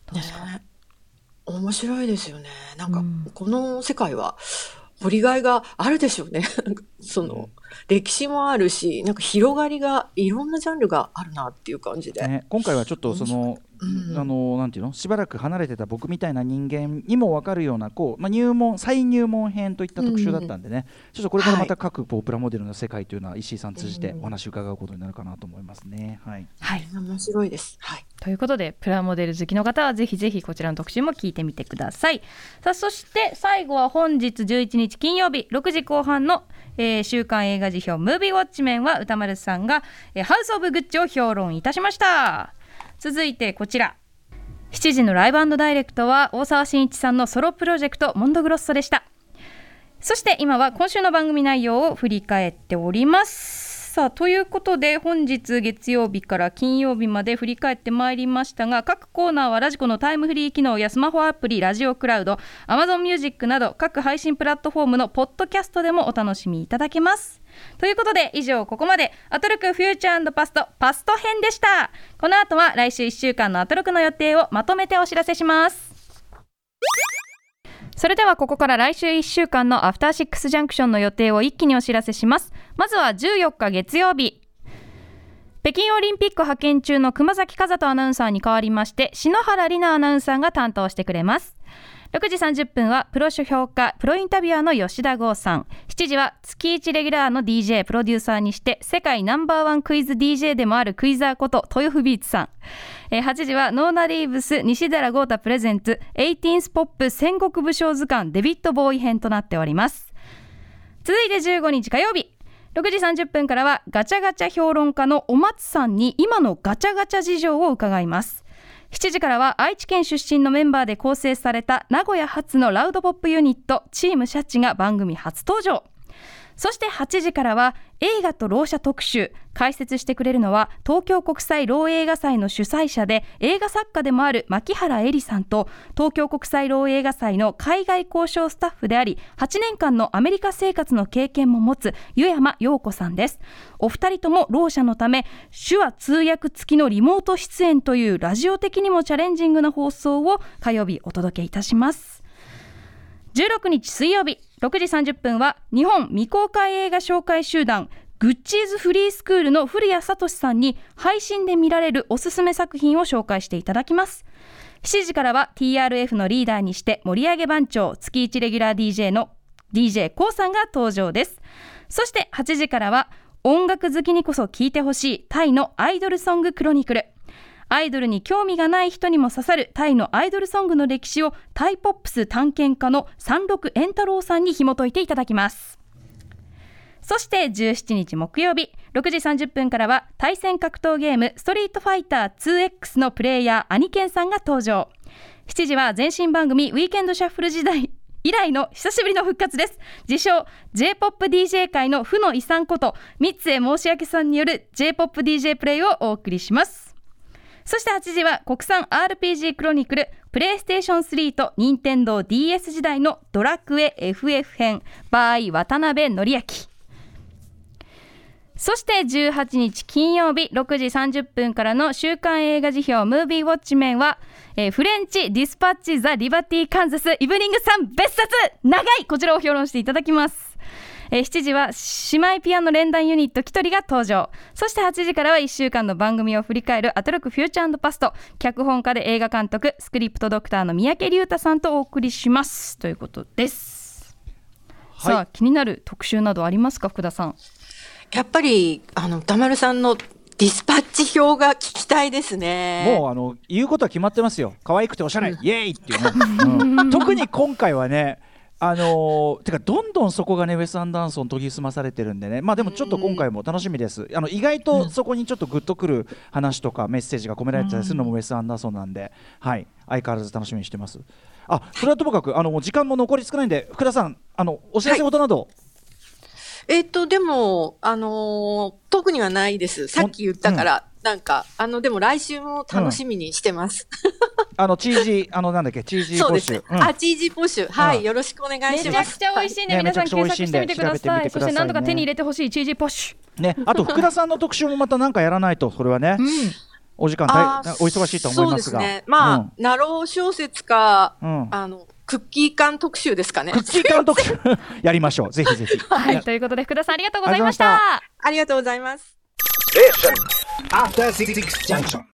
確かにね。面白いですよね。なんかうん、この世界は、掘りがいがあるでしょうね。その、歴史もあるし、なんか広がりが、いろんなジャンルがあるなっていう感じで。ね、今回はちょっとその、うんあのなんていうの？しばらく離れてた僕みたいな人間にも分かるようなこう、まあ、入門再入門編といった特集だったんでね、ちょっとこれからまた各こうプラモデルの世界というのは石井さん通じてお話伺うことになるかなと思いますね。はい、はい、面白いです。はい。ということでプラモデル好きの方はぜひぜひこちらの特集も聞いてみてください。さあそして最後は本日11日金曜日6時後半の、えー週刊映画辞表ムービーウォッチメンは歌丸さんが、えーハウス・オブ・グッチを評論いたしました。続いてこちら。7時のライブダイレクトは大沢慎一さんのソロプロジェクトモンドグロッソでした。そして今は今週の番組内容を振り返っております。さあということで本日月曜日から金曜日まで振り返ってまいりましたが各コーナーはラジコのタイムフリー機能やスマホアプリラジオクラウド Amazon Music など各配信プラットフォームのポッドキャストでもお楽しみいただけます。ということで以上ここまでアトロクフューチャーパストパスト編でしたこの後は来週1週間のアトロクの予定をまとめてお知らせしますそれではここから来週1週間のアフターシックスジャンクションの予定を一気にお知らせします。まずは14日月曜日。北京オリンピック派遣中の熊崎和人アナウンサーに代わりまして篠原里奈アナウンサーが担当してくれます。6時30分はプロ書評家プロインタビュアーの吉田剛さん。7時は月1レギュラーの DJ プロデューサーにして世界ナンバーワンクイズ DJ でもあるクイザーこと豊フビーツさん。えー8時はノーナリーブス西寺豪太プレゼンツ 18th ポップ戦国武将図鑑デビッド・ボウイ編となっております。続いて15日火曜日6時30分からはガチャガチャ評論家のお松さんに今のガチャガチャ事情を伺います。7時からは愛知県出身のメンバーで構成された名古屋発のラウドポップユニットチームしゃちが番組初登場。そして8時からは映画とろう者特集。解説してくれるのは東京国際ろう映画祭の主催者で映画作家でもある牧原絵里さんと東京国際ろう映画祭の海外交渉スタッフであり8年間のアメリカ生活の経験も持つ湯山陽子さんです。お二人ともろう者のため手話通訳付きのリモート出演というラジオ的にもチャレンジングな放送を火曜日お届けいたします。16日水曜日6時30分は日本未公開映画紹介集団グッチーズフリースクールの古谷聡さんに配信で見られるおすすめ作品を紹介していただきます。7時からは TRF のリーダーにして盛り上げ番長月1レギュラー DJ の d j k o さんが登場です。そして8時からは音楽好きにこそ聴いてほしいタイのアイドルソングクロニクル。アイドルに興味がない人にも刺さるタイのアイドルソングの歴史をタイポップス探検家の三六円太郎さんに紐解いていただきます。そして17日木曜日6時30分からは対戦格闘ゲームストリートファイター 2X のプレイヤーアニケンさんが登場。7時は前身番組ウィーケンドシャッフル時代以来の久しぶりの復活です。自称 J-POPDJ 界の負の遺産こと三江申し訳さんによる J-POPDJ プレイをお送りします。そして8時は国産 RPG クロニクルプレイステーション3と任天堂 d s 時代のドラクエ FF 編 by 渡辺則明。そして18日金曜日6時30分からの週刊映画辞表ムービーウォッチメンは、えーフレンチディスパッチザ・リバティ・カンザスイブニングさん別冊。長いこちらを評論していただきます。えー7時は姉妹ピアノ連弾ユニットキトリが登場。そして8時からは1週間の番組を振り返るアトロックフューチャーパスト。脚本家で映画監督スクリプトドクターの三宅龍太さんとお送りします。ということです、さあ気になる特集などありますか福田さん？やっぱり、あの、歌丸さんのディスパッチ表が聞きたいですね。もうあの言うことは決まってますよ。可愛くておしゃれ、イエーイっていうね、うん。特に今回はねあのーてかどんどんそこがねウェス・アンダーソン研ぎ澄まされてるんでね。まあでもちょっと今回も楽しみです。あの意外とそこにちょっとグッとくる話とかメッセージが込められてたりするのもウェス・アンダーソンなんで、はい。相変わらず楽しみにしてます。あそれはともかくあのもう時間も残り少ないんで福田さんあのお知らせ事など、えっと、でも、あのー特にはないです。さっき言ったから、なんか、あの、でも来週も楽しみにしてます。あのチージー あのなんだっけチージーポッシュそうですね。あ、チージーポッシュ。はうん。い、よろしくお願いめちゃします。くちゃ美味しいんで、はい。皆さんねめちゃくちゃ美味しいんで検索してみてくださいそしてなんとか手に入れてほしいチージーポッシュねあと 福田さんの特集もまたなんかやらないとそれはね、お時間お忙しいと思いますが。そうですね。まあ、うん。ナロー小説か、うん。あの、クッキー缶特集ですかねク。ッキー監督 やりましょう。ぜひぜひ。はいということで福田さんありがとうございましありがとうございまたありがとうございます。